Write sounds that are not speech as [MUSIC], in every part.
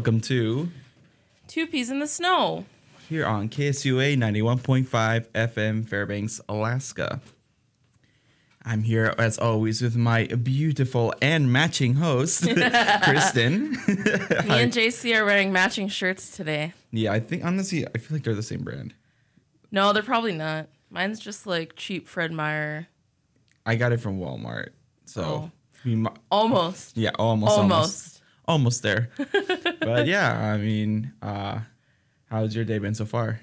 Welcome to Two peas in the snow. here on KSUA 91.5 FM Fairbanks, Alaska. I'm here as always with my beautiful and matching host, [LAUGHS] Kristen. Me and [LAUGHS] JC are wearing matching shirts today. yeah, I think honestly, I feel like they're the same brand. No, they're probably not. Mine's just like cheap Fred Meyer. I got it from Walmart. So, Oh. mi- Almost. yeah, almost, almost, Almost. Almost there. [LAUGHS] but yeah, I mean, uh, how's your day been so far?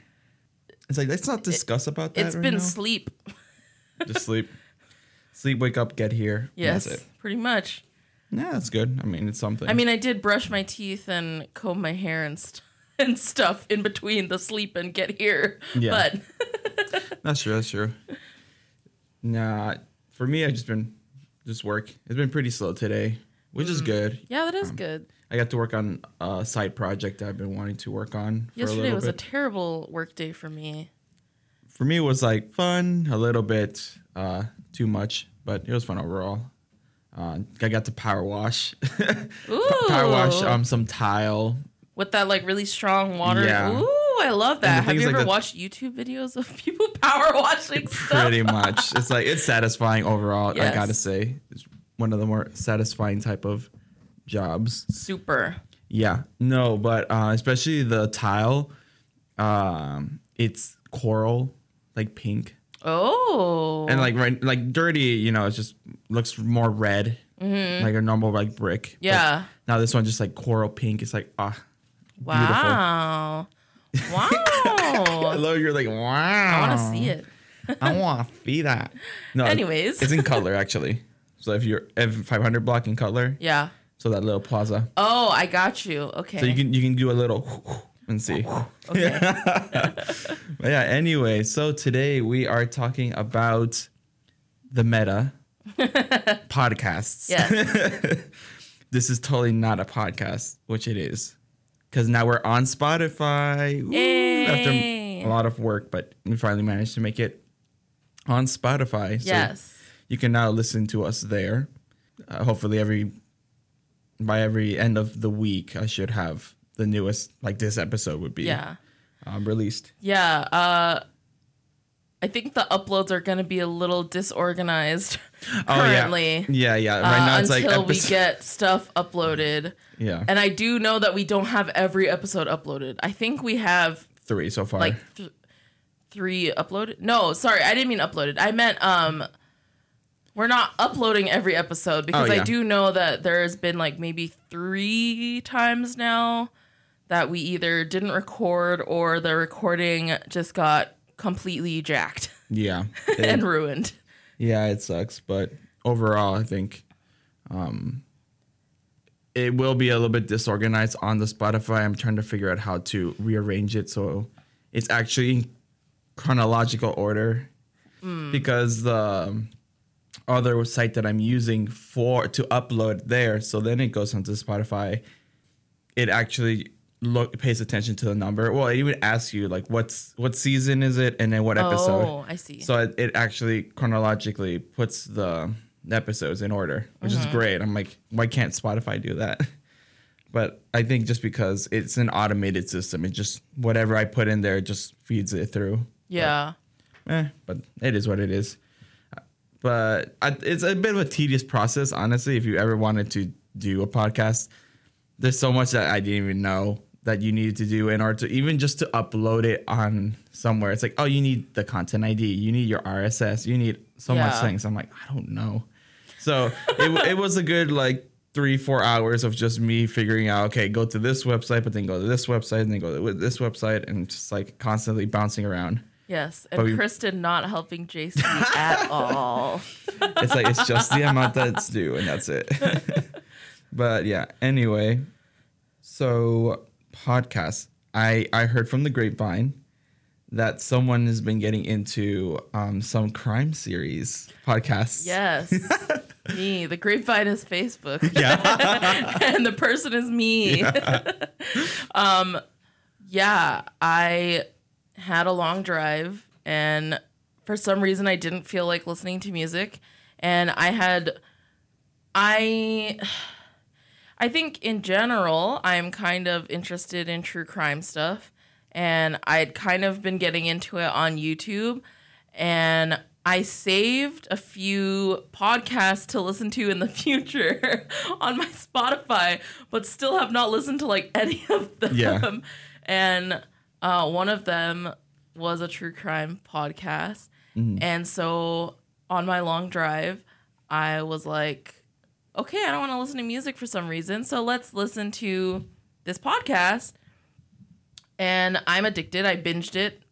It's like let's not discuss about that. It's right been now. sleep. Just sleep, [LAUGHS] sleep, wake up, get here. Yes. that's it. Pretty much. Yeah, that's good. I mean, it's something. I mean, I did brush my teeth and comb my hair and st- [LAUGHS] and stuff in between the sleep and get here. Yeah. But that's true. That's true. Nah, for me, I've just been just work. It's been pretty slow today, which is good. yeah, that is Um, good. I got to work on a side project I've been wanting to work on for a Yesterday little was a bit. terrible work day for me. for me, it was like fun, a little bit uh, too much, but it was fun overall. Uh, I got to power wash, [LAUGHS] Ooh. power wash um some tile. with that like really strong water. Yeah. Ooh, I love that. thing Have is, you like, ever the- watched YouTube videos of people [LAUGHS] power washing stuff? Pretty much, it's like it's satisfying overall. I Yes. gotta say, it's one of the more satisfying type of jobs. Super. Yeah, no, but uh, especially the tile, um, it's coral, like pink, Oh. and like right, like dirty. You know, it just looks more red, like a normal like brick. But yeah. now this one just like coral pink. It's like ah, Wow. [LAUGHS] Wow. hello. You're like wow. I want to see it. I want to see that. No, [LAUGHS] Anyways. it's in color actually. So if you're F 500 block in color, Yeah. so that little plaza, Oh, I got you. Okay. so you can you can do a little and see. okay. [LAUGHS] But yeah, anyway, so today we are talking about the meta [LAUGHS] podcasts. yes. [LAUGHS] This is totally not a podcast, which it is. Because now we're on Spotify. After a lot of work, but we finally managed to make it on Spotify. So Yes. You can now listen to us there. Uh, hopefully, every by every end of the week, I should have the newest, like this episode would be Yeah. um, released. Yeah. Uh, I think the uploads are going to be a little disorganized currently. [LAUGHS] Oh, yeah, yeah, yeah. uh, Right now it's like until we get stuff uploaded. yeah And I do know that we don't have every episode uploaded. I think we have three so far. like th- three uploaded. No, sorry, I didn't mean uploaded. I meant um we're not uploading every episode because Oh, I do know that there's been like maybe 3 times now that we either didn't record or the recording just got completely jacked yeah, [LAUGHS] and ruined. yeah, it sucks, but overall, I think um, it will be a little bit disorganized on the Spotify. I'm trying to figure out how to rearrange it so it's actually in chronological order because the um, other site that I'm using for to upload there, so then it goes onto Spotify. It actually look pays attention to the number. Well, it even asks you like what's what season is it and then what episode. Oh, I see. So it, it actually chronologically puts the episodes in order, which is great. I'm like, why can't Spotify do that? [LAUGHS] But I think just because it's an automated system, it just whatever I put in there just feeds it through. yeah. Eh, but it is what it is. But I, it's a bit of a tedious process, honestly. If you ever wanted to do a podcast, there's so much that I didn't even know that you needed to do in order to even just to upload it on somewhere. It's like, oh, you need the content ID, you need your RSS, you need so much things. I'm like, I don't know. So it, it was a good like three, four hours of just me figuring out, okay, go to this website, but then go to this website, and then go to this website, and just like constantly bouncing around. Yes, and we- Kristen not helping Jason [LAUGHS] at all. It's like it's just the amount that's due, and that's it. [LAUGHS] but yeah. Anyway, so podcasts. I I heard from the grapevine that someone has been getting into um, some crime series podcasts. Yes. [LAUGHS] me. The grapevine is Facebook. Yeah. and the person is me. um yeah, I had a long drive and for some reason I didn't feel like listening to music and I had I [SIGHS] I think in general I'm kind of interested in true crime stuff and I'd kind of been getting into it on YouTube and I saved a few podcasts to listen to in the [LAUGHS] future [LAUGHS] on my Spotify, but still have not listened to like [LAUGHS] any of them. Yeah. And uh, one of them was a true crime podcast. And so on my long drive, I was like, okay, I don't want to listen to music for some reason. So let's listen to this podcast. And I'm addicted. I binged it.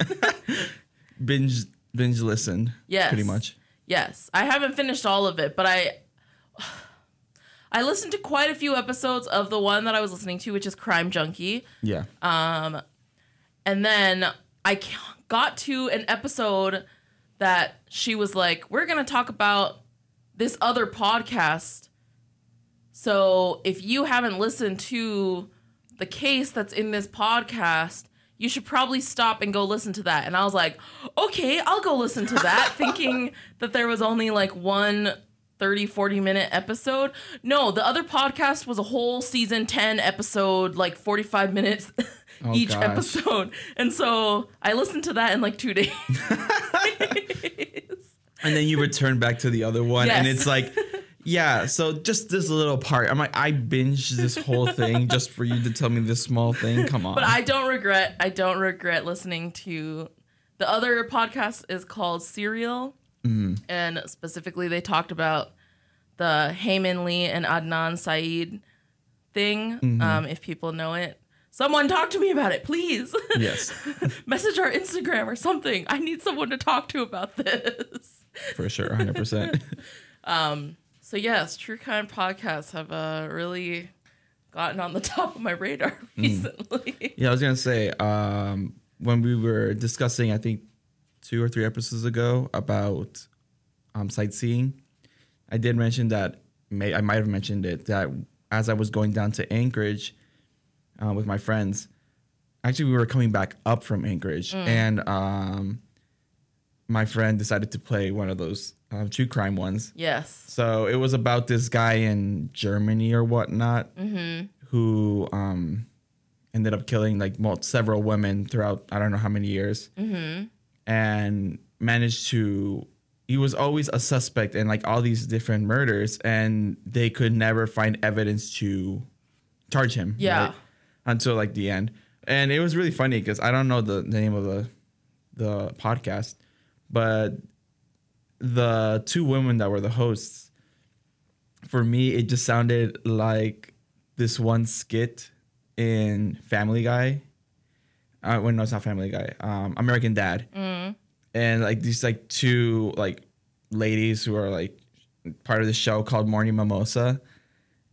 [LAUGHS] binge binge listened. Yes. Pretty much. Yes, I haven't finished all of it, but I [SIGHS] I listened to quite a few episodes of the one that I was listening to, which is Crime Junkie, Yeah. And then I got to an episode that she was like, "We're gonna talk about this other podcast." So if you haven't listened to the case that's in this podcast, you should probably stop and go listen to that. And I was like, okay, I'll go listen to that, [LAUGHS] thinking that there was only like one 30, 40 minute episode. No, the other podcast was a whole season 10 episode, like 45 minutes [LAUGHS] Oh, each gosh. episode. And so I listened to that in like two [LAUGHS] days. and then you return back to the other one and it's like yeah so just this little part i'm like i binged this whole thing just for you to tell me this small thing come on But I don't regret. I don't regret listening to the other podcast is called Serial, and specifically they talked about the Hae Min Lee and Adnan Syed thing. Um, if people know it, someone talk to me about it, please. yes [LAUGHS] Message our Instagram or something. I need someone to talk to about this. for sure 100% [LAUGHS] So yes, true crime podcasts have uh, really gotten on the [LAUGHS] top of my radar recently. yeah i was gonna say um when we were discussing i think two or three episodes ago about um sightseeing i did mention that may i might have mentioned it that as i was going down to anchorage uh, with my friends actually we were coming back up from Anchorage, and um, my friend decided to play one of those um, true crime ones. yes. So it was about this guy in Germany or whatnot who um, ended up killing like several women throughout I don't know how many years, and managed to. He was always a suspect in like all these different murders, and they could never find evidence to charge him. Yeah. right? Until like the end, and it was really funny because I don't know the name of the the podcast, but the two women that were the hosts, for me, it just sounded like this one skit in Family Guy. Uh, well, no, it's not Family Guy. Um, American Dad, and like these like two like ladies who are like part of the show called Morning Mimosa,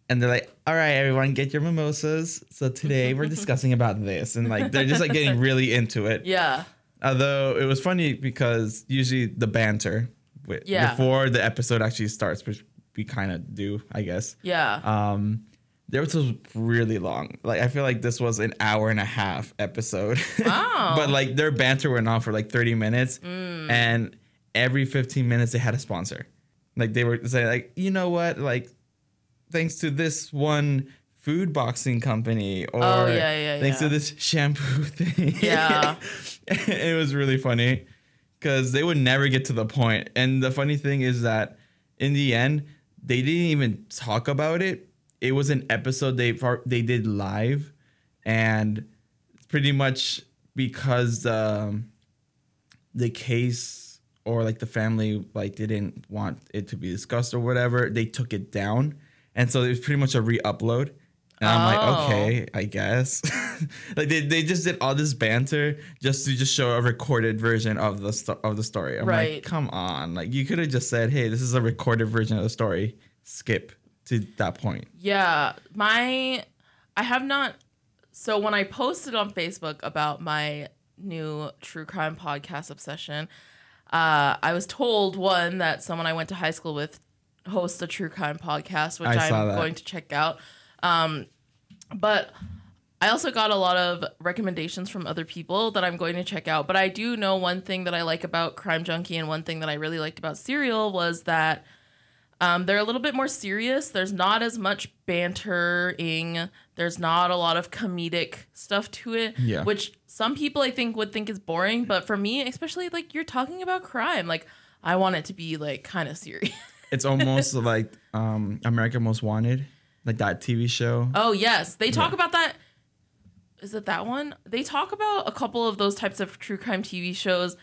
and they're like, "All right, everyone, get your mimosas." So today we're [LAUGHS] discussing about this, and like they're just like getting [LAUGHS] really into it. Yeah. Although it was funny because usually the banter wi- Yeah. before the episode actually starts, which we kind of do, I guess. Yeah. Um, there was really long. Like I feel like this was an hour and a half episode. [LAUGHS] Wow. but like their banter went on for like 30 minutes, Mm. and every 15 minutes they had a sponsor. Like they were saying, like you know what, like thanks to this one food boxing company, or Oh, yeah, yeah, thanks yeah. to this shampoo [LAUGHS] thing. Yeah. [LAUGHS] it was really funny because they would never get to the point. And the funny thing is that in the end, they didn't even talk about it. It was an episode they far- they did live, and pretty much because um, the case or like the family like didn't want it to be discussed or whatever, they took it down, and so it was pretty much a re-upload. And I'm Oh. like, okay, I guess. [LAUGHS] like they, they just did all this banter just to just show a recorded version of the sto- of the story. I'm Right. like, come on. Like you could have just said, hey, this is a recorded version of the story. Skip to that point. Yeah, my I have not. So when I posted on Facebook about my new true crime podcast obsession, uh, I was told one that someone I went to high school with hosts a true crime podcast, which I I'm going to check out. Um, but I also got a lot of recommendations from other people that I'm going to check out. But I do know one thing that I like about Crime Junkie and one thing that I really liked about Serial was that um, they're a little bit more serious. There's not as much bantering. There's not a lot of comedic stuff to it, Yeah. which some people I think would think is boring. But for me, especially like you're talking about crime, like I want it to be like kind of serious. [LAUGHS] It's almost [LAUGHS] like um America Most Wanted, like that TV show. Oh yes, they talk Yeah. about that. Is it that one? They talk about a couple of those types of true crime TV shows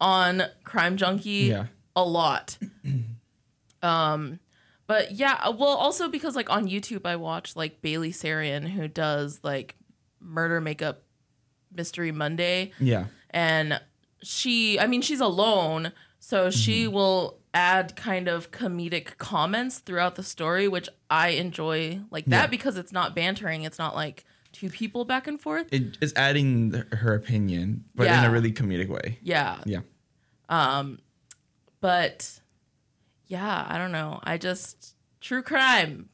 on Crime Junkie Yeah. a lot. [CLEARS THROAT] um, but yeah, uh, well, also because like on YouTube, I watch like Bailey Sarian who does like Murder Makeup Mystery Monday Yeah. and she i mean she's alone so she will add kind of comedic comments throughout the story which i enjoy like that Yeah. because it's not bantering it's not like two people back and forth. It is adding her opinion, but in a really comedic way. yeah. Yeah. Um, but yeah i don't know. I just true crime.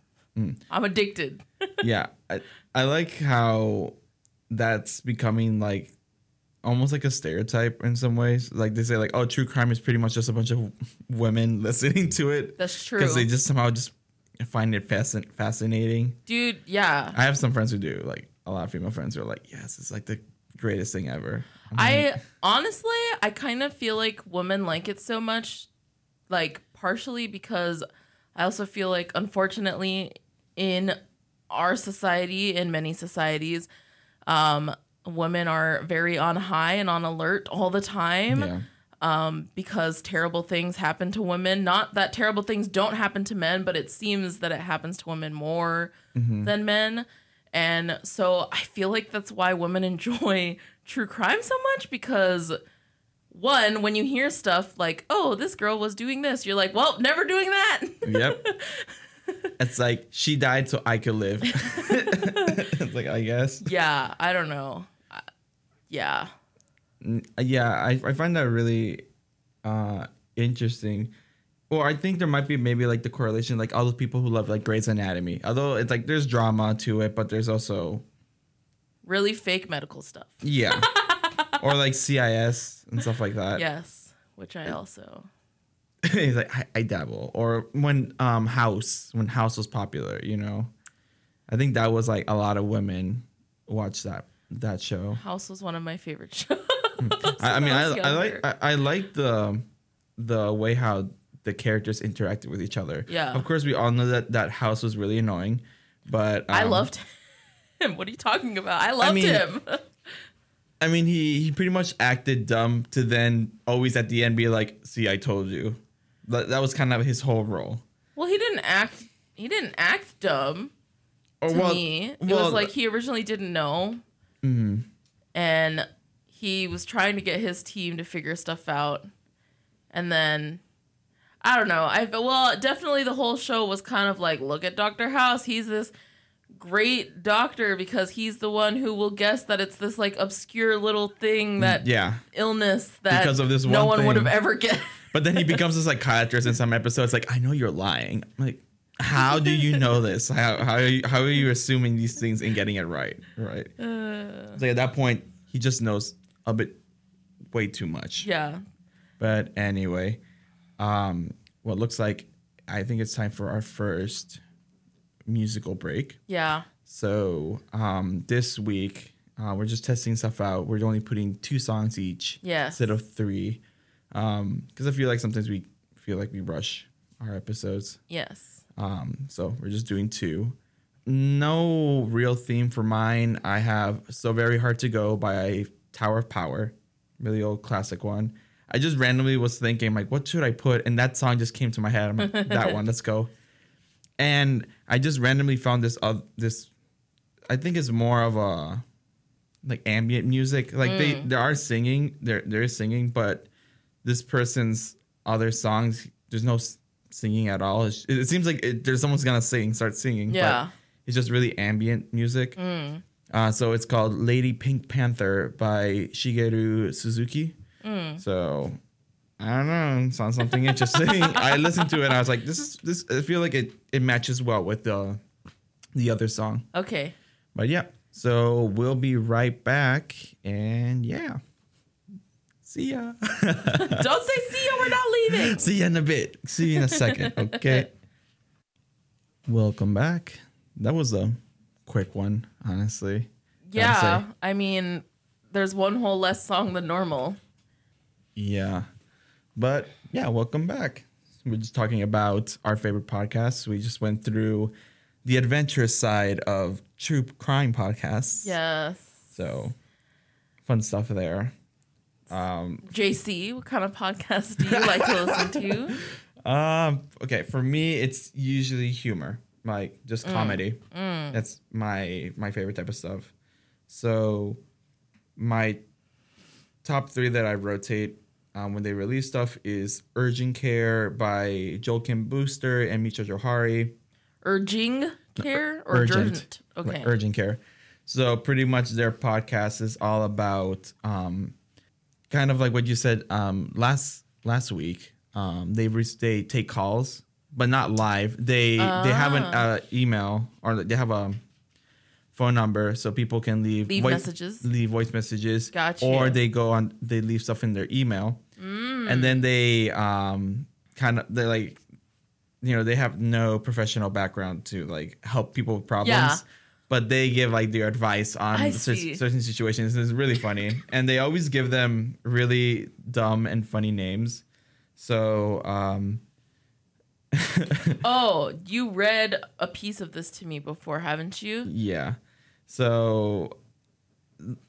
I'm addicted. [LAUGHS] Yeah. I, I like how that's becoming like almost like a stereotype in some ways. Like they say like oh true crime is pretty much just a bunch of women [LAUGHS] listening to it. That's true. Because they just somehow just find it fascin- fascinating. Dude yeah. I have some friends who do. Like a lot of female friends who are like yes it's like the greatest thing ever. I'm like, I honestly, I kind of feel like women like it so much, like partially because I also feel like, unfortunately, in our society, in many societies, um, women are very on high and on alert all the time yeah um, because terrible things happen to women. Not that terrible things don't happen to men, but it seems that it happens to women more than men. And so I feel like that's why women [LAUGHS] enjoy true crime so much because one, when you hear stuff like, oh, this girl was doing this, you're like, well, never doing that. yep [LAUGHS] it's like she died so i could live [LAUGHS] it's like i guess yeah, I don't know. Uh, Yeah. yeah I, I find that really uh interesting or i think there might be maybe like the correlation like all those people who love like grey's anatomy although it's like there's drama to it but there's also Really fake medical stuff. yeah [LAUGHS] or like cis and stuff like that Yes. Which I also. [LAUGHS] he's like I, I dabble or when um house when house was popular you know i think that was like a lot of women watch that that show House was one of my favorite [LAUGHS] shows. I, I mean, I, when I like. I, I like the the way how the characters interacted with each other. Yeah. Of course, we all know that that house was really annoying, but I um, loved him. [LAUGHS] What are you talking about? I loved mean- him. I mean, he he pretty much acted dumb to then always at the end be like, "See, I told you." That, that was kind of his whole role. well, he didn't act. He didn't act dumb Or to well, me. It well, was like he originally didn't know, mhm. and he was trying to get his team to figure stuff out, and then. I don't know. I well, definitely the whole show was kind of like, look at Doctor House. He's this great doctor because he's the one who will guess that it's this like obscure little thing that yeah. illness that Because of this one no one one would have ever [LAUGHS] guessed. But then he becomes a psychiatrist in some episodes. Like, I know you're lying. I'm like, how do you know [LAUGHS] this? How how are you, how are you assuming these things and getting it right? Right. Uh, like at that point, he just knows a bit, way too much. yeah. But anyway, um, what looks like I think it's time for our first musical break. Yeah. So um, this week uh, we're just testing stuff out. We're only putting two songs each Yes. instead of three, because I feel like sometimes we feel like we rush our episodes. Yes. Um, so we're just doing two. No real theme for mine. I have "So Very Hard to Go" by Tower of Power, really old classic one. I just randomly was thinking like, what should I put? And that song just came to my head. I'm like, [LAUGHS] that one, let's go. And I just randomly found this uh, this I think it's more of a like ambient music. Like they Mm. they are singing, they're they're singing, but this person's other songs, there's no singing at all. It, it seems like it, there's someone's gonna sing, start singing. Yeah. But it's just really ambient music. Mm. Uh, so it's called Lady Pink Panther by Shigeru Suzuki. Mm. So I don't know, it sounds something interesting. [LAUGHS] I listened to it and I was like, this is this. I feel like it it matches well with the the other song. Okay. But yeah, so we'll be right back, and yeah, see ya. [LAUGHS] Don't say see ya. We're not leaving. see ya in a bit. See you in a second. Okay. [LAUGHS] Welcome back. That was a quick one, honestly. Yeah. I mean, there's one whole less song than normal. Yeah. But yeah, welcome back. We're just talking about our favorite podcasts. We just went through the adventurous side of true crime podcasts. Yes. So fun stuff there. Um, JC, what kind of podcast do you like to listen to? [LAUGHS] um, okay, for me, it's usually humor, like just comedy. That's my my favorite type of stuff. So my top three that I rotate um, when they release stuff is Urgent Care by Joel Kim Booster and Mitra Jouhari. Urging care or Urgent. urgent? Okay. Like urgent care. So pretty much their podcast is all about um, kind of like what you said um, last last week. Um, they re- they take calls, but not live. They they have an Ah. uh, email or they have a phone number so people can leave Leave voice, messages. leave voice messages. Gotcha. Or they go on they leave stuff in their email, Mm. and then they um kind of they're like you know they have no professional background to like help people with problems Yeah. But they give like their advice on cer- certain situations it's really funny and they always give them really dumb and funny names so um [LAUGHS] Oh, you read a piece of this to me before, haven't you? yeah so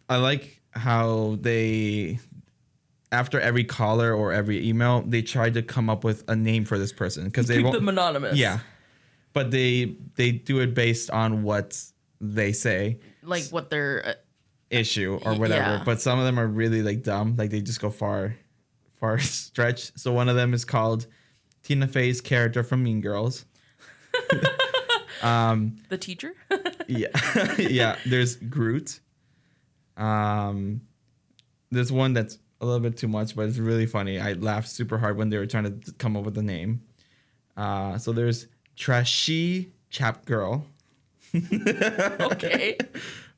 i like how they after every caller or every email they try to come up with a name for this person because they Keep won't them anonymous. Yeah. But they they do it based on what they say Like what they're. Uh, issue or whatever. yeah. But some of them are really like dumb. Like they just go far far [LAUGHS] stretch. So one of them is called Tina Fey's character from Mean Girls. [LAUGHS] um the teacher? [LAUGHS] yeah. yeah. There's Groot. Um there's one that's a little bit too much, but it's really funny. I laughed super hard when they were trying to come up with a name. Uh so there's Trashy Chap Girl. [LAUGHS] okay.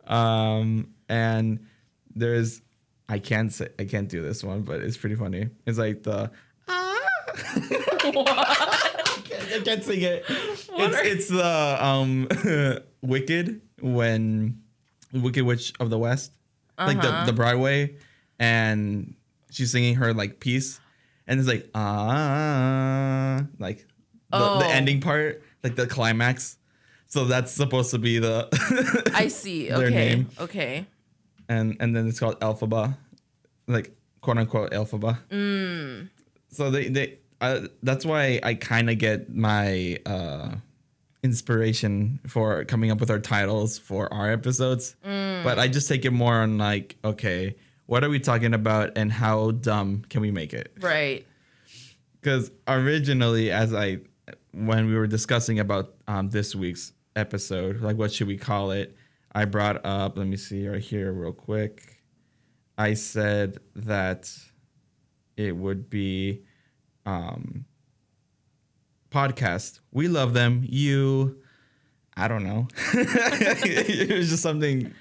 Um, and there's I can't say I can't do this one, but it's pretty funny. It's like the ah. I, [LAUGHS] can't, [LAUGHS] I can't sing it. It's, are- it's the um Wicked when Wicked Witch of the West, like the Uh-huh. the Broadway, and she's singing her like piece, and it's like ah like the, Oh. the ending part, like the climax. So that's supposed to be the [LAUGHS] I see. [LAUGHS] Their Okay. name. Okay. and and then it's called Elphaba, like quote unquote Elphaba. Mm. So they they uh, that's why I kind of get my uh, inspiration for coming up with our titles for our episodes, Mm. but I just take it more on like okay, what are we talking about and how dumb can we make it? Right. Because originally, as I when we were discussing about um, this week's episode, like what should we call it, I brought up. Let me see right here, real quick. I said that it would be um, podcast. We love them. You, I don't know. [LAUGHS] it was just something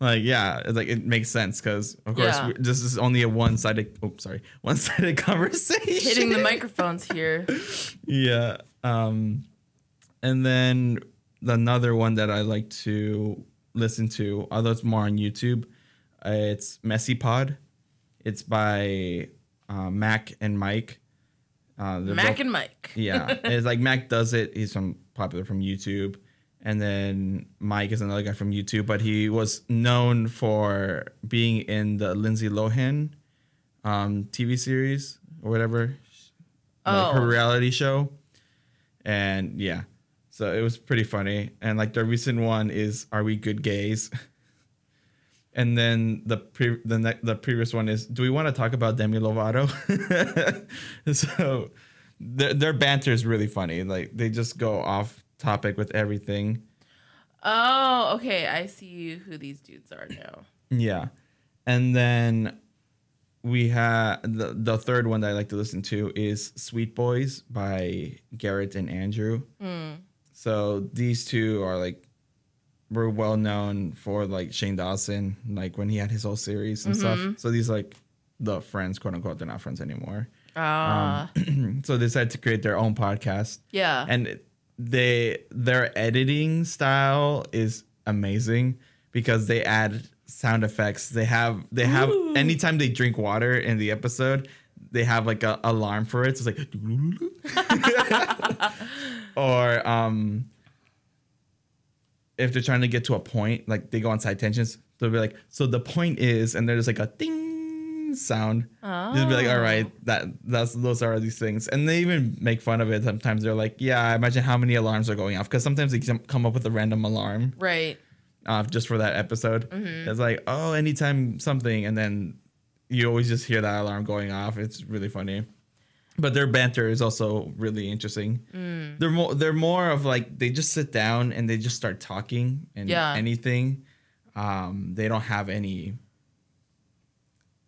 like yeah, it's like it makes sense because of course Yeah. we, this is only a one sided. Oh, sorry, [LAUGHS] one sided conversation. Hitting the microphones here. [LAUGHS] Yeah. Um, and then another one that I like to listen to, although it's more on YouTube, uh, it's Messy Pod. It's by uh, Mac and Mike. Uh, Mac both- and Mike. [LAUGHS] yeah, [LAUGHS] it's like Mac does it. He's from popular from YouTube, and then Mike is another guy from YouTube. But he was known for being in the Lindsay Lohan um, TV series or whatever, like her Oh. reality show. And yeah, So it was pretty funny. And like the recent one is Are We Good Gays? [LAUGHS] And then the pre- the ne- the previous one is Do we want to talk about Demi Lovato? [LAUGHS] so their their banter is really funny. Like they just go off topic with everything. Oh, okay. I see who these dudes are now. Yeah. And then we have the, the third one that I like to listen to is Sweet Boys by Garrett and Andrew. Mm. So these two are like were well known for like Shane Dawson, like when he had his whole series and stuff. So these like the friends, quote unquote, they're not friends anymore. Ah, [CLEARS THROAT] so they decided to create their own podcast. yeah. and they their editing style is amazing because they add sound effects they have they have Ooh. anytime they drink water in the episode they have like a alarm for it so it's like [LAUGHS] or um if they're trying to get to a point like they go on side tensions they'll be like so the point is and there's like a ding sound You'll be like, all right, that that's those are these things, and they even make fun of it. Sometimes they're like, yeah, imagine how many alarms are going off because sometimes they come- up with a random alarm right. uh, just for that episode. It's like, oh, anytime something, and then you always just hear that alarm going off. It's really funny. But their banter is also really interesting. They're more they're more of like they just sit down and they just start talking and Yeah. anything. Um, they don't have any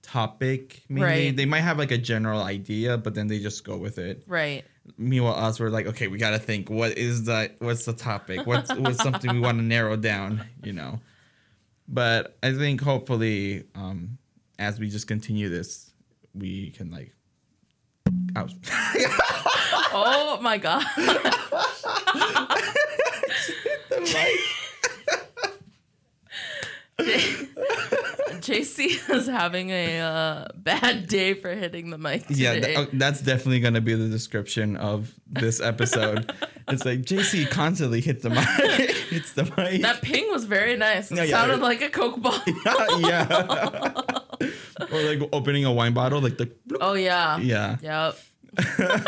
topic. Maybe Right. they might have like a general idea, but then they just go with it. Right. Meanwhile, us we're like, okay, we gotta think. What is that? What's the topic? What's what's something we want to narrow down? You know. But I think hopefully, um, as we just continue this, we can like. [LAUGHS] Oh my god. [LAUGHS] JC [LAUGHS] is having a uh, bad day for hitting the mic yeah, th- oh, that's definitely gonna be the description of this episode. it's like JC constantly hits the mic, hits the mic. that ping was very nice. It Yeah, yeah. sounded like a Coke ball. yeah. Or like opening a wine bottle, like the. oh yeah. Yeah. Yep. [LAUGHS]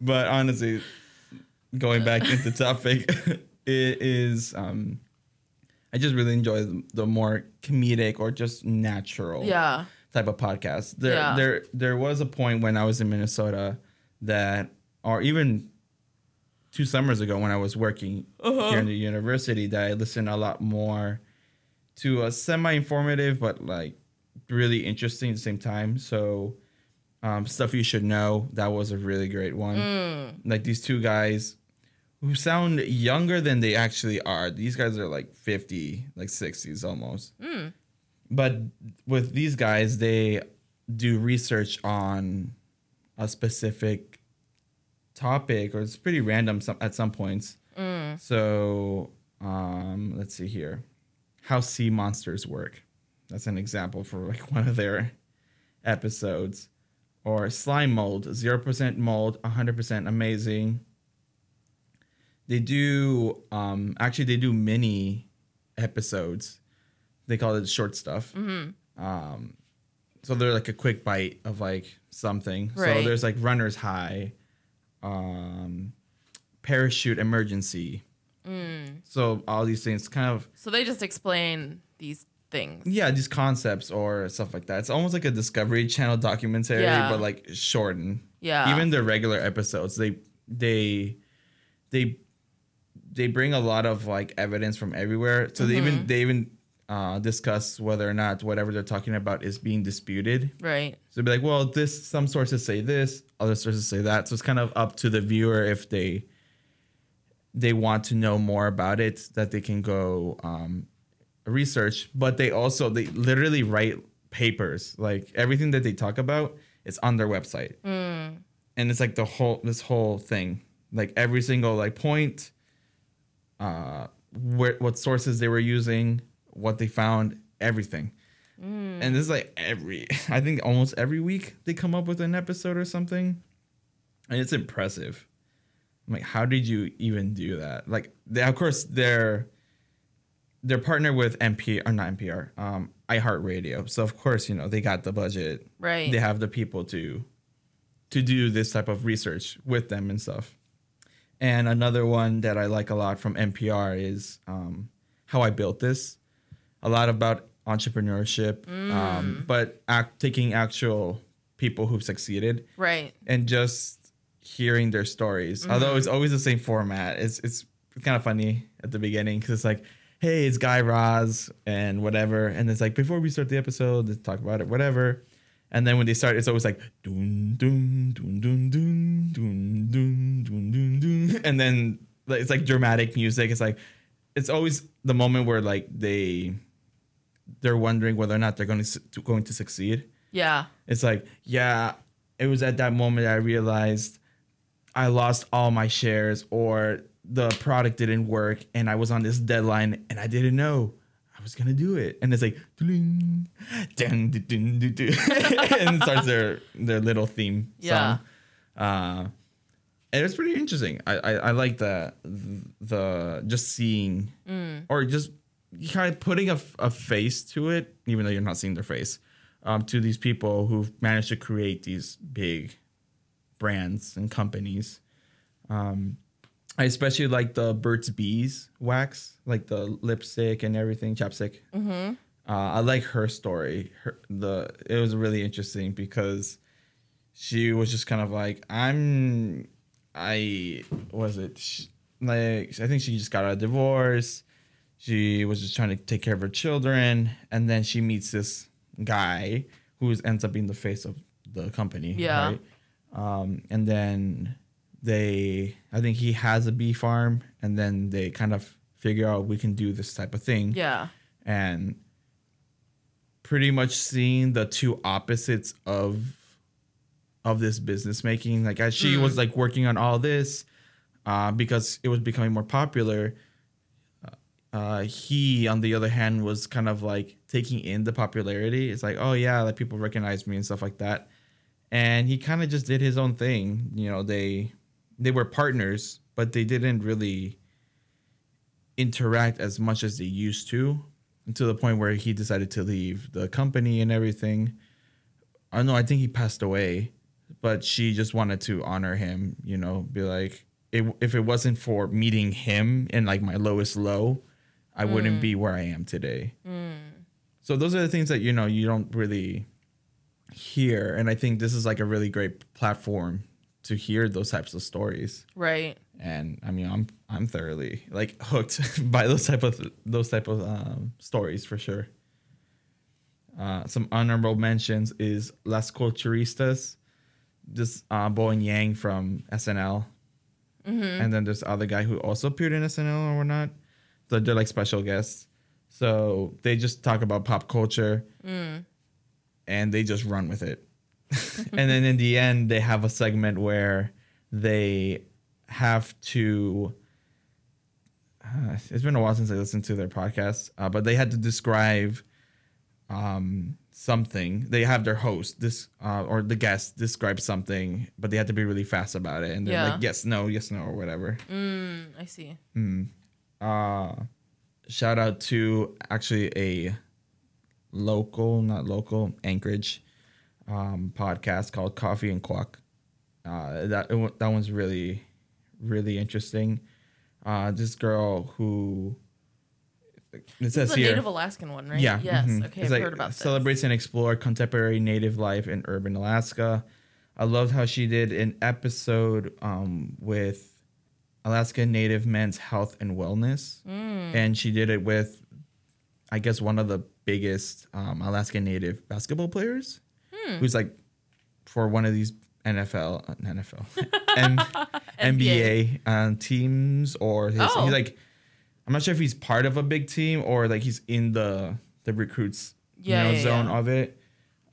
but honestly, going back into topic, [LAUGHS] it is um I just really enjoy the, more comedic or just natural Yeah. type of podcast. There Yeah. there there was a point when I was in Minnesota that or even two summers ago when I was working Uh-huh. here in the university that I listened a lot more to a semi-informative but like really interesting at the same time. So um, stuff you should know that was a really great one. Mm. Like these two guys who sound younger than they actually are. These guys are like 50, like 60s almost. Mm. But with these guys, they do research on a specific topic, or it's pretty random some, at some points. Mm. So um, let's see here, how sea monsters work. That's an example for like [LAUGHS] one of their episodes. Or slime mold, zero percent mold, hundred percent amazing. They do um, actually they do mini episodes. They call it short stuff. Mm-hmm. Um, so they're like a quick bite of like something. So there's like runner's high, um, parachute emergency. Mm. So all these things kind of So they just explain these things. yeah, these concepts or stuff like that. It's almost like a Discovery Channel documentary, Yeah. but like shortened. Yeah. Even the regular episodes, they they they they bring a lot of like evidence from everywhere. So they Mm-hmm. even they even uh, discuss whether or not whatever they're talking about is being disputed. right. So be like, well, this some sources say this, other sources say that. So it's kind of up to the viewer if they they want to know more about it, that they can go um, research. But they also they literally write papers. Like everything that they talk about is on their website, Mm. and it's like the whole this whole thing, like every single like point, uh, where what sources they were using, what they found, everything. And this is like every, [LAUGHS] I think almost every week they come up with an episode or something. And it's impressive. I'm like, how did you even do that? Like, they, of course, they're they're partnered with NPR or not NPR, um, iHeartRadio. So of course, you know they got the budget. Right. They have the people to to do this type of research with them and stuff. And another one that I like a lot from NPR is um, How I Built This. A lot about entrepreneurship, um, but act, taking actual people who've succeeded Right. and just hearing their stories. Although it's always the same format. It's it's kind of funny at the beginning because it's like, hey, it's Guy Raz and whatever, and it's like before we start the episode, let's talk about it, whatever. And then when they start, it's always like dun dun dun dun dun dun dun dun dun dun, and then like, it's like dramatic music. It's like it's always the moment where like they they're wondering whether or not they're going to, going to succeed. Yeah. It's like, yeah, it was at that moment I realized I lost all my shares or the product didn't work and I was on this deadline and I didn't know I was gonna do it. And it's like dun, dun, dun, dun, dun, and starts their their little theme Yeah. song. Uh and it's pretty interesting. I, I, I like the the just seeing or just kind of putting a, a face to it, even though you're not seeing their face, um, to these people who've managed to create these big brands and companies. Um, I especially like the Burt's Bees wax, like the lipstick and everything, chapstick. Mm-hmm. Uh, I like her story. Her the it was really interesting because she was just kind of like I'm. I was it sh- like I think she just got a divorce. She was just trying to take care of her children, and then she meets this guy who ends up being the face of the company. Yeah. Right? Um, and then they, I think he has a bee farm, and then they kind of figure out we can do this type of thing. Yeah. and pretty much seeing the two opposites of of this business making like as she was like working on all this uh, because it was becoming more popular uh, he on the other hand was kind of like taking in the popularity. It's like oh yeah like people recognize me and stuff like that. And he kind of just did his own thing you know they they were partners but they didn't really interact as much as they used to to the point where he decided to leave the company and everything. I don't know I think he passed away, but she just wanted to honor him, you know, be like it, if it wasn't for meeting him in like my lowest low, I wouldn't be mm. where I am today. Mm. So those are the things that you know you don't really hear and I think this is like a really great platform to hear those types of stories Right. and I mean I'm I'm thoroughly like [LAUGHS] hooked [LAUGHS] by those type of those type of um, stories for sure. Uh, some honorable mentions is Las Culturistas, this uh, Bowen Yang from SNL, and then there's other guy who also appeared in SNL or whatnot. So they're like special guests. So they just talk about pop culture, and they just run with it. [LAUGHS] and then in the end, they have a segment where they have to. Uh, it's been a while since I listened to their podcast, uh, but they had to describe um, something. They have their host this uh, or the guest describe something, but they had to be really fast about it, and they're Yeah. like yes, no, yes, no, or whatever. Mm, I see. Uh, shout out to actually a local, not local, Anchorage um, podcast called Coffee and Quaq. Uh, that that one's really, really interesting. Uh, this girl who it This says here, Native Alaskan one, right? yeah. Yes. mhm. Okay. It's I've like heard about this. Celebrates and explore contemporary native life in urban Alaska. I loved how she did an episode um, with Alaska Native men's health and wellness, Mm. and she did it with, I guess, one of the biggest um, Alaska Native basketball players. Who's like for one of these NFL, NFL, M- NBA teams, or his, Oh. he's like, I'm not sure if he's part of a big team or like he's in the the recruits Yeah, you know, yeah, zone yeah. of it.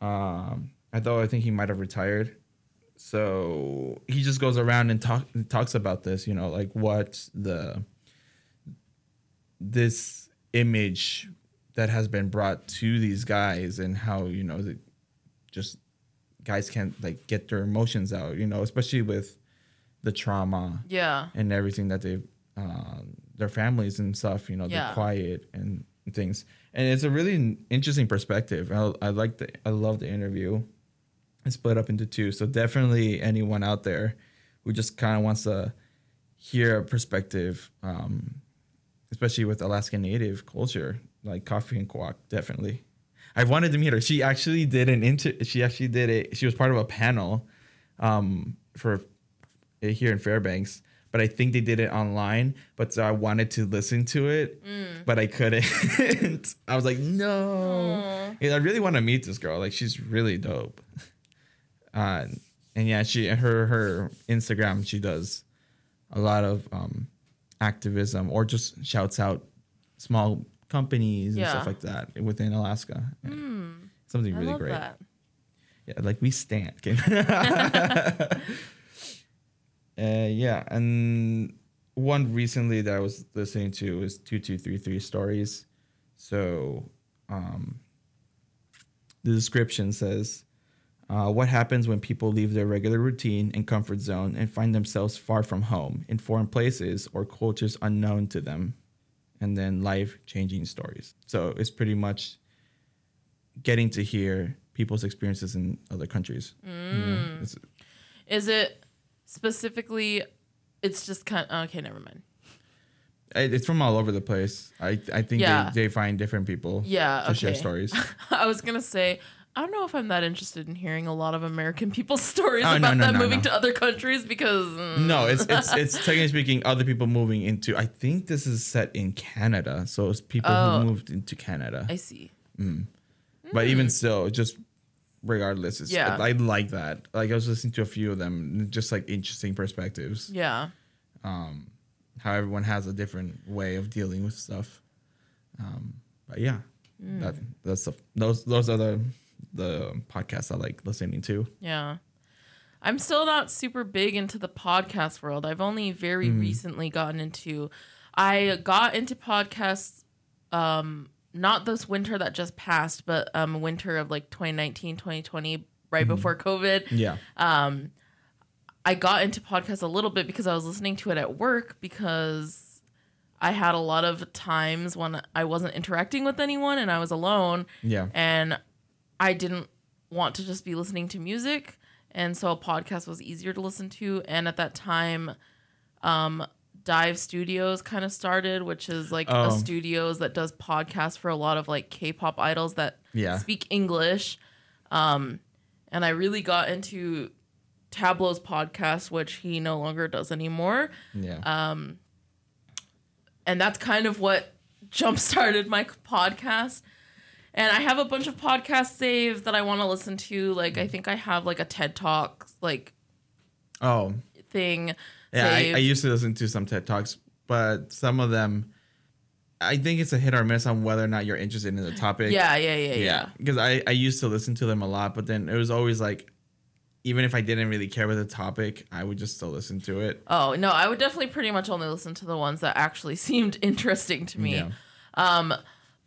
Um, I thought I think he might have retired. So he just goes around and talk talks about this, you know, like what the this image that has been brought to these guys and how you know the, just guys can't like get their emotions out, you know, especially with the trauma Yeah. and everything that they've um, their families and stuff you know Yeah. they're quiet and things and it's a really interesting perspective i, I like the i love the interview it's split up into two so definitely anyone out there who just kind of wants to hear a perspective, um, especially with Alaskan Native culture, like coffee and Quaq, definitely. I wanted to meet her. She actually did an inter. She actually did it. She was part of a panel um, for uh, here in Fairbanks, but I think they did it online. But so I wanted to listen to it, but I couldn't. [LAUGHS] I was like, no. I really want to meet this girl. Like, she's really dope. Uh, and yeah, she her her Instagram she does a lot of um, activism or just shouts out small companies and Yeah. stuff like that within Alaska. Something I really love great. that. Yeah, like we stand. Okay? [LAUGHS] uh, yeah, and one recently that I was listening to was two two three three stories. So, um, the description says, uh, "What happens when people leave their regular routine and comfort zone and find themselves far from home in foreign places or cultures unknown to them?" And then life changing stories. So it's pretty much getting to hear people's experiences in other countries. Mm. You know, Is it specifically? It's just kind. okay, never mind. it's from all over the place. I I think Yeah. they, they find different people Yeah, to share stories. [LAUGHS] I was gonna say. I don't know if I'm that interested in hearing a lot of American [LAUGHS] people's stories Oh, about no, them no, moving no. to other countries because mm, no, it's it's [LAUGHS] it's technically speaking other people moving into. I think this is set in Canada, so it's people Oh. who moved into Canada. I see. But even still, just regardless, it's, Yeah. I like that. Like I was listening to a few of them, just like interesting perspectives. Yeah. How everyone has a different way of dealing with stuff. Um, but yeah, Mm. that that's the, those those are the the podcasts I like listening to. Yeah. I'm still not super big into the podcast world. I've only very Mm. recently gotten into I got into podcasts um not this winter that just passed, but um winter of like 2019, 2020 right Mm-hmm. before COVID. Yeah. Um I got into podcasts a little bit because I was listening to it at work because I had a lot of times when I wasn't interacting with anyone and I was alone Yeah. and I didn't want to just be listening to music, and so a podcast was easier to listen to. And at that time, um, Dive Studios kind of started, which is like Oh. a studios that does podcasts for a lot of like K-pop idols that Yeah. speak English. Um, and I really got into Tablo's podcast, which he no longer does anymore Yeah. Uh, and that's kind of what [LAUGHS] jump started my podcast and i have a bunch of podcasts saved that i want to listen to like i think i have like a ted talk like oh, thing yeah. I. I used to listen to some TED talks, but some of them, I think it's a hit or miss on whether or not you're interested in the topic. yeah yeah yeah yeah Because I I used to listen to them a lot, but then it was always like, even if I didn't really care about the topic, I would just still listen to it. oh no i would definitely pretty much only listen to the ones that actually [LAUGHS] seemed interesting to me Yeah. um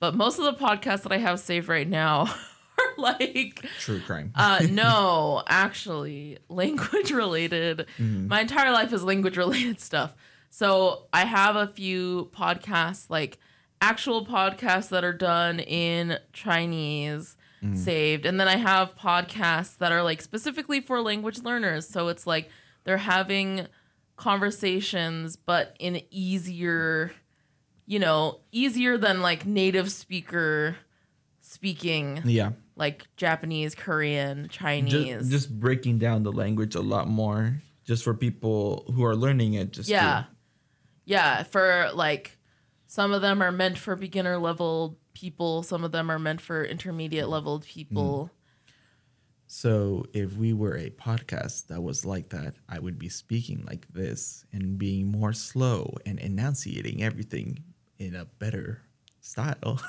but most of the podcasts that i have saved right now [LAUGHS] are like True crime. Uh, [LAUGHS] no, actually, language related. My entire life is language related [LAUGHS] stuff. So I have a few podcasts, like actual podcasts that are done in Chinese saved. And then I have podcasts that are like specifically for language learners. So it's like they're having conversations, but in easier, you know, easier than like native speaker speaking yeah. like Japanese, Korean, Chinese. Just, just breaking down the language a lot more, just for people who are learning it. Just yeah. To, Yeah, for like some of them are meant for beginner level people, some of them are meant for intermediate level people. Mm. So if we were a podcast that was like that, I would be speaking like this and being more slow and enunciating everything in a better style. [LAUGHS]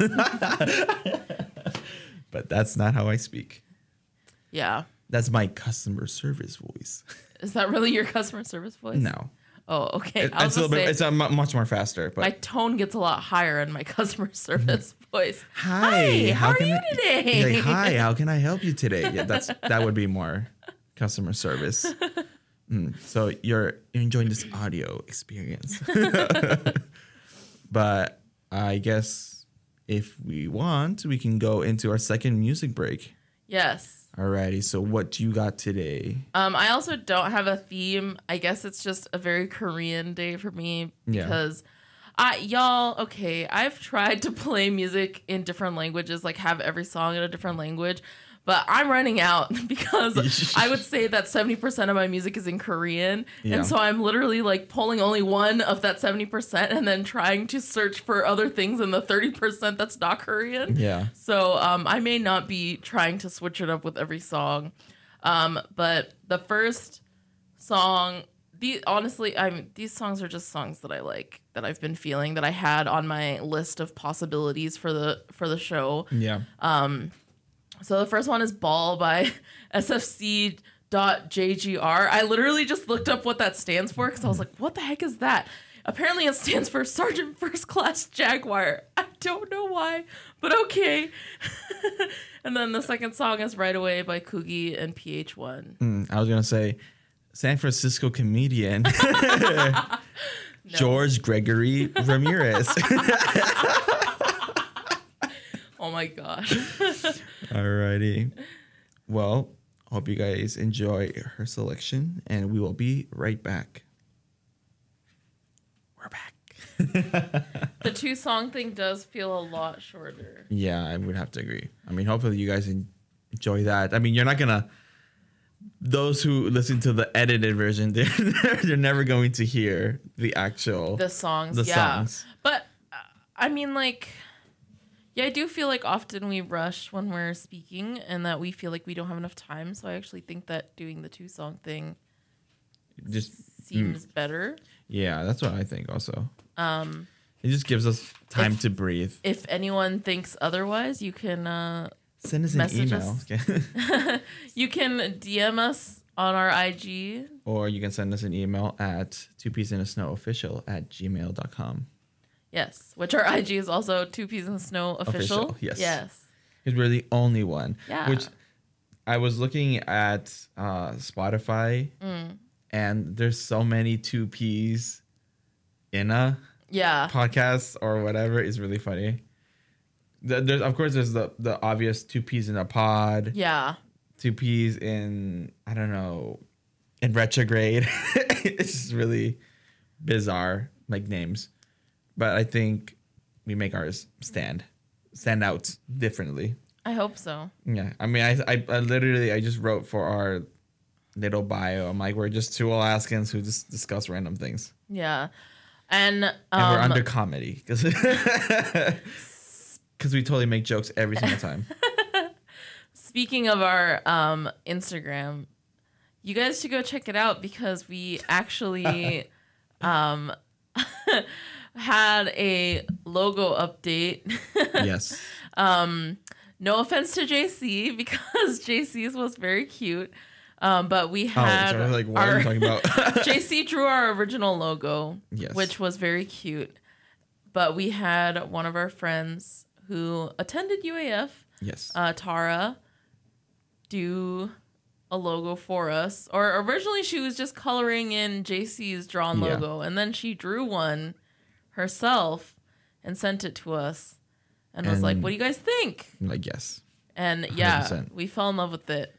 but that's not how I speak. Yeah. That's my customer service voice. Is that really your customer service voice? no. Oh, okay. It- it's a little bit, it's a much more faster, but my tone gets a lot higher in my [LAUGHS] customer service [LAUGHS] voice. Hi, how are can you I- today? Like, hi, how can I help you today? Yeah, that's that would be more customer service. Mm, so you're you're enjoying this audio experience, but I guess if we want, we can go into our second music break. Yes. Alrighty, so what do you got today? Um, I also don't have a theme. I guess it's just a very Korean day for me Yeah. because I y'all, okay, I've tried to [LAUGHS] play music in different languages, like have every song in a different language, but I'm running out [LAUGHS] because [LAUGHS] I would say that 70% of my music is in Korean. Yeah. And so I'm literally like pulling only one of that 70% and then trying to search for other things in the 30% that's not Korean. Yeah. So um, I may not be trying to switch it up with every song, um, but the first song, the honestly, I'm these songs are just songs that I like that I've been feeling that I had on my list of possibilities for the for the show. Yeah. So the first one is Ball by [LAUGHS] SFC. dot JGR. I literally just looked up what that stands for because I was like, what the heck is that? Apparently, it stands for Sergeant [LAUGHS] First Class Jaguar. I don't know why, but okay. [LAUGHS] and then the second song is Right Away by Coogie and PH1. Mm, I was gonna say San Francisco comedian George Gregory Ramirez. Oh my gosh. [LAUGHS] Alrighty. Well, hope you guys enjoy her selection, and we will be right back. We're back. the two song thing does feel a lot shorter. Yeah, I would have to agree. I mean, hopefully you guys enjoy that. I mean, you're not gonna. Those who listen to the edited version, [LAUGHS] they're they're never going to hear the actual The songs, the yeah. songs. But uh, I mean, like, yeah, I do feel like often we rush when we're speaking and that we feel like we don't have enough time. So I actually think that doing the two song thing Just seems better. yeah, that's what I think. Also, um, it just gives us time if- to breathe. If anyone thinks otherwise, you can uh, Send us an email, us. [LAUGHS] you can DM us on our IG. or you can send us an email at two peas in a snow official at gmail.com. Yes, which our IG is also Two Peas in the Snow official. Official, yes. Yes. because we're the only one. Yeah. Which I was looking at uh, Spotify, Mm. and there's so many two peas in a Yeah. podcast or whatever. It's really funny. There's of course there's the the obvious two peas in a pod, Yeah. two peas in I don't know, in retrograde. [LAUGHS] it's just really bizarre like names, but I think we make ours stand stand out differently. I hope so. Yeah, I mean, I, I, I literally, I just wrote for our little bio. I'm like, we're just two Alaskans who just discuss random things, Yeah. And, um, and we're under comedy because because [LAUGHS] we totally make jokes every single time. [LAUGHS] Speaking of our um, Instagram, you guys should go check it out because we actually [LAUGHS] um, had a logo update. [LAUGHS] yes, um, no offense to JC because [LAUGHS] JC's was very cute. Um, but we Oh, had I like, what are our you talking about? [LAUGHS] JC drew our original logo, Yes. which was very cute. But we had one of our friends who attended UAF, yes, uh, Tara, do a logo for us. Or originally she was just coloring in JC's drawn Yeah. logo, and then she drew one herself and sent it to us, and, was like, "What do you guys think?" I'm like yes, And yeah, 100%. we fell in love with it.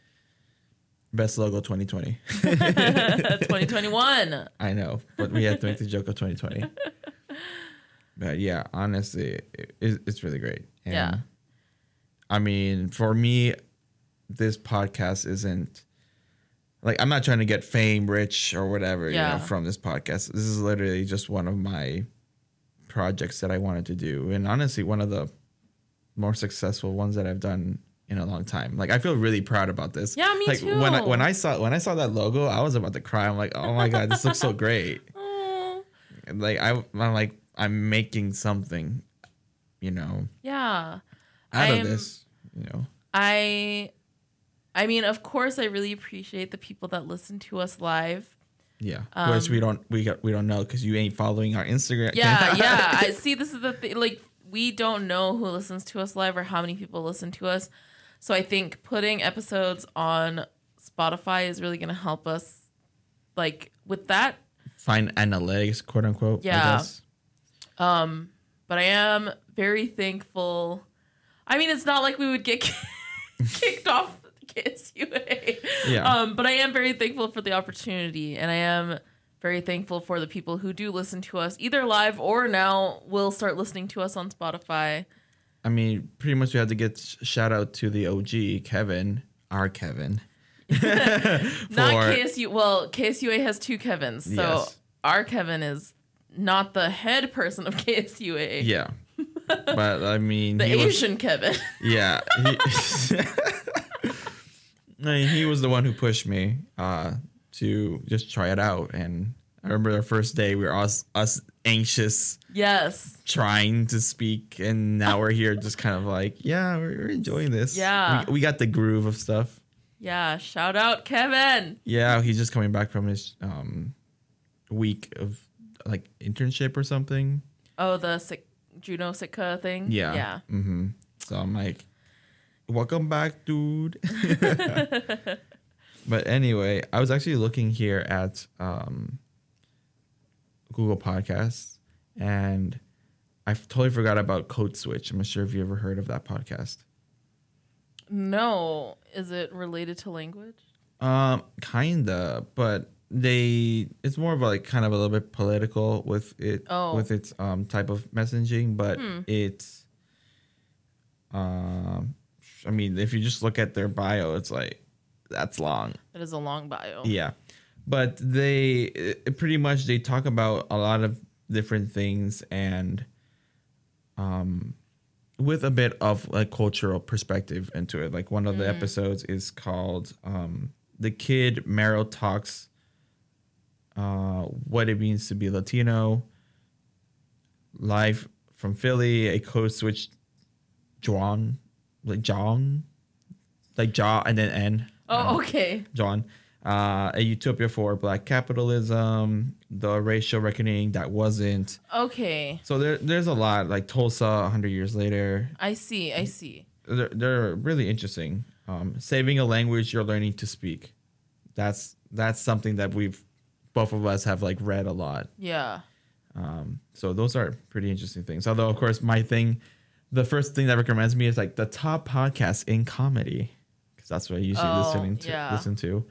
best logo 2020. 2021. [LAUGHS] I know, but we had to make the joke of 2020. [LAUGHS] But yeah, honestly, it, it's really great. And Yeah. I mean, for me, this podcast isn't like I'm not trying to get fame, rich, or whatever you Yeah. know from this podcast. This is literally just one of my projects that I wanted to do, and honestly, one of the more successful ones that I've done in a long time. Like I feel really proud about this. Yeah, me like, When I, when I saw when I saw that logo, I was about to cry. I'm like, oh my god, this looks so [LAUGHS] great. Like I, I'm like I'm making something, you know, yeah. out I'm- of this. You know, I I mean, of course I really appreciate the people that listen to us live. Yeah. Um, Which we don't we got we don't know because you ain't following our Instagram. Yeah, [LAUGHS] yeah. I see this is the thing like we don't know who listens to us live or how many people listen to us. So I think putting episodes on Spotify is really going to help us like with that. Find analytics, quote unquote. I Yeah. Um but I am very thankful. I mean, it's not like we would get [LAUGHS] kicked off KSUA. [LAUGHS] Yeah. Um, but I am very thankful for the opportunity, and I am very thankful for the people who do listen to us, either live or now will start listening to us on Spotify. I mean, pretty much we had to get shout out to the OG Kevin, our Kevin. [LAUGHS] Not KSU. Well, KSUA has two Kevins, so Yes. our Kevin is not the head person of [LAUGHS] KSUA. Yeah. but I mean, The he was- Asian Kevin. Yeah. He, I mean, he was the one who pushed me uh, to just try it out. And I remember our first day, we were us, us anxious, yes. trying to speak. And now we're here just kind of like, yeah, we're, we're enjoying this. Yeah. We, we got the groove of stuff. Yeah. Shout out Kevin. Yeah. He's just coming back from his um, week of like internship or something. Oh, the Sik- Juneau Sitka thing. Yeah. Yeah. hmm So I'm like, welcome back, dude. [LAUGHS] but anyway, I was actually looking here at um, Google Podcasts, and I totally forgot about Code Switch. I'm not sure if you ever heard of that podcast. No. Is it related to language? Um, kinda, but they it's more of a, like kind of a little bit political with it Oh. with its um type of messaging, but Hmm. it's um I mean, if you just look at their bio, it's like that's long. It is a long bio. Yeah. But they it, pretty much they talk about a lot of different things and um with a bit of like cultural perspective into it. Like one of the episodes is called um The Kid Mero Talks uh what it means to be Latino live from Philly, a code switch John like John like jaw and then N. Oh, okay. John. Uh, a utopia for black capitalism, the racial reckoning that wasn't. Okay. So there, there's a lot like Tulsa, 100 years later. I see. I see. They're, they're really interesting. Um, saving a language you're learning to speak. That's that's something that we've both of us have like read a lot. Yeah. Um, so those are pretty interesting things. Although of course my thing, the first thing that recommends me is like the top podcasts in comedy because that's what I usually Oh, listening to yeah. listen to.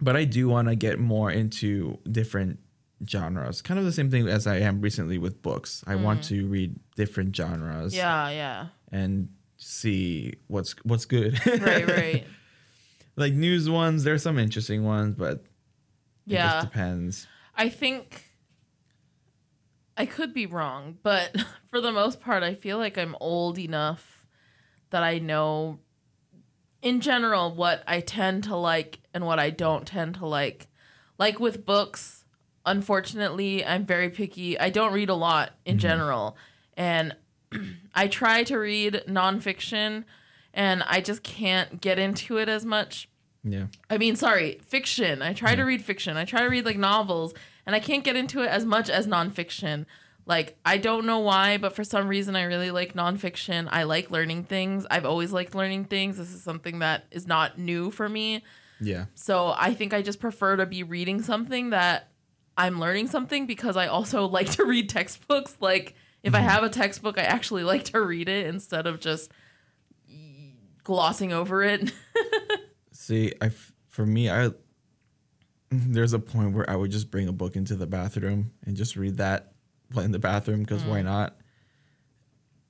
But I do want to get more into different genres. Kind of the same thing as I am recently with books. I want to read different genres Mm. Yeah. Yeah. and see what's what's good. Right. [LAUGHS] Right. like news ones, there's some interesting ones, but it Yeah. just depends. I think I could be wrong, but [LAUGHS] for the most part, I feel like I'm old enough that I know, in general, what I tend to like and what I don't tend to like. Like with books, unfortunately, I'm very picky. I don't read a lot in mm-hmm. general. And [CLEARS THROAT] I try to read nonfiction, and I just can't get into it as much Yeah. I mean, sorry, fiction. I try to read fiction. I try to read like novels, and I can't get into it as much as nonfiction. Like, I don't know why, but for some reason, I really like nonfiction. I like learning things. I've always liked learning things. This is something that is not new for me. Yeah. So I think I just prefer to be reading something that I'm learning something because I also [LAUGHS] like to read textbooks. Like, if I mm-hmm. have a textbook, I actually like to read it instead of just glossing over it. [LAUGHS] See, I for me, I [LAUGHS] there's a point where I would just bring a book into the bathroom and just read that while in the bathroom because why mm. not?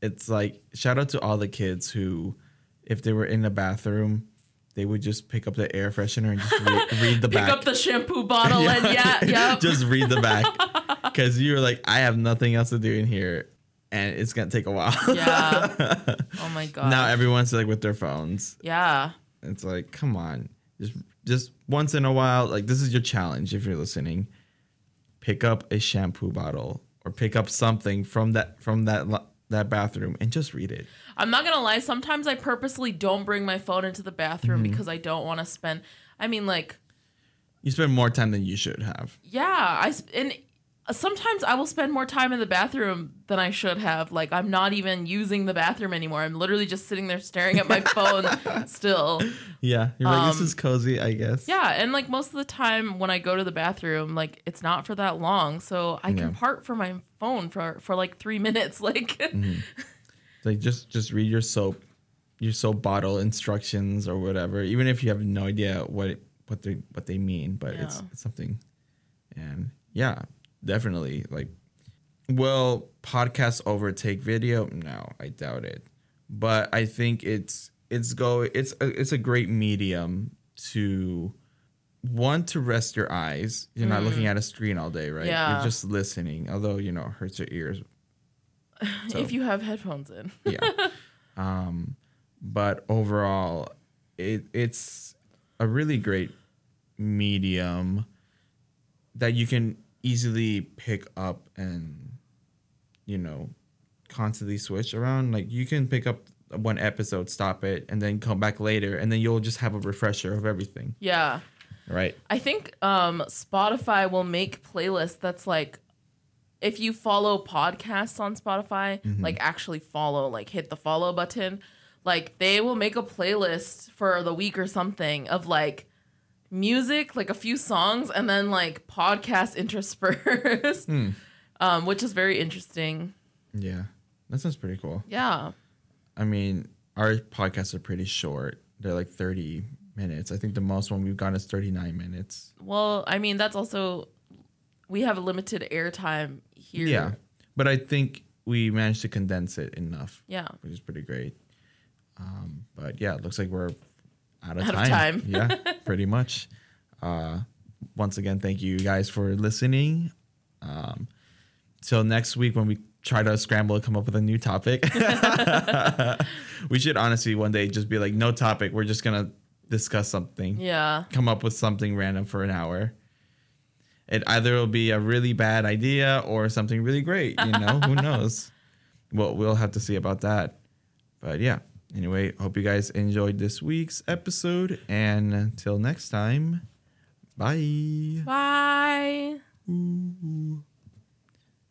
It's like shout out to all the kids who, if they were in the bathroom, they would just pick up the air freshener and just read, [LAUGHS] read the Pick back. up the shampoo bottle [LAUGHS] and yeah, yeah. just read the back because you're like, I have nothing else to do in here, and it's gonna take a while. Yeah. Oh my god. now everyone's like with their phones. yeah. It's like, come on, just just once in a while, like this is your challenge if you're listening. Pick up a shampoo bottle or pick up something from that from that that bathroom and just read it. I'm not gonna lie. Sometimes I purposely don't bring my phone into the bathroom Mm-hmm. because I don't want to spend. I mean, like, You spend more time than you should have. yeah. I sp- and sometimes I will spend more time in the bathroom than I should have. Like, I'm not even using the bathroom anymore. I'm literally just sitting there staring at my [LAUGHS] phone still. Yeah, you're like, this Um, is cozy, I guess. Yeah, and like most of the time when I go to the bathroom, like it's not for that long, so I Yeah. can part for my phone for for like three [LAUGHS] minutes. Like, Like just just read your soap your soap bottle instructions or whatever, even if you have no idea what it, what they what they mean, but it's, it's something. And yeah, definitely. Like, will podcasts overtake video? No, I doubt it. But I think it's it's go it's a, it's a great medium to one to rest your eyes. You're not looking at a screen all day, right? Mm. Yeah. You're just listening, although you know it hurts your ears. [LAUGHS] So- if you have headphones in. yeah. [LAUGHS] um, but overall, it it's a really great medium that you can easily pick up and you know constantly switch around. Like you can pick up one episode, stop it, and then come back later, and then you'll just have a refresher of everything. Yeah. Right. I think um, Spotify will make playlists that's like if you follow podcasts on Spotify, like actually follow, like hit the follow button, like they will make a playlist for the week or something of like music, like a few songs, and then like podcast [LAUGHS] interspersed, um, which is very interesting. Yeah. That sounds pretty cool. Yeah. I mean, our podcasts are pretty short. They're like 30 minutes. I think the most one we've gone is 39 minutes. Well, I mean, that's also we have a limited airtime here. Yeah. But I think we managed to condense it enough, Yeah. which is pretty great. Um, but yeah, it looks like we're out of Out of time. time. [LAUGHS] yeah, pretty much. Uh, once again, thank you guys for listening. Um, till next week when we try to scramble and come up with a new topic. [LAUGHS] we should honestly one day just be like, no topic. We're just gonna discuss something. Yeah. Come up with something random for an hour. It either will be a really bad idea or something really great. You know, who [LAUGHS] knows? Well, we'll have to see about that. But yeah. Anyway, hope you guys enjoyed this week's episode. And until next time, bye. Bye. Ooh.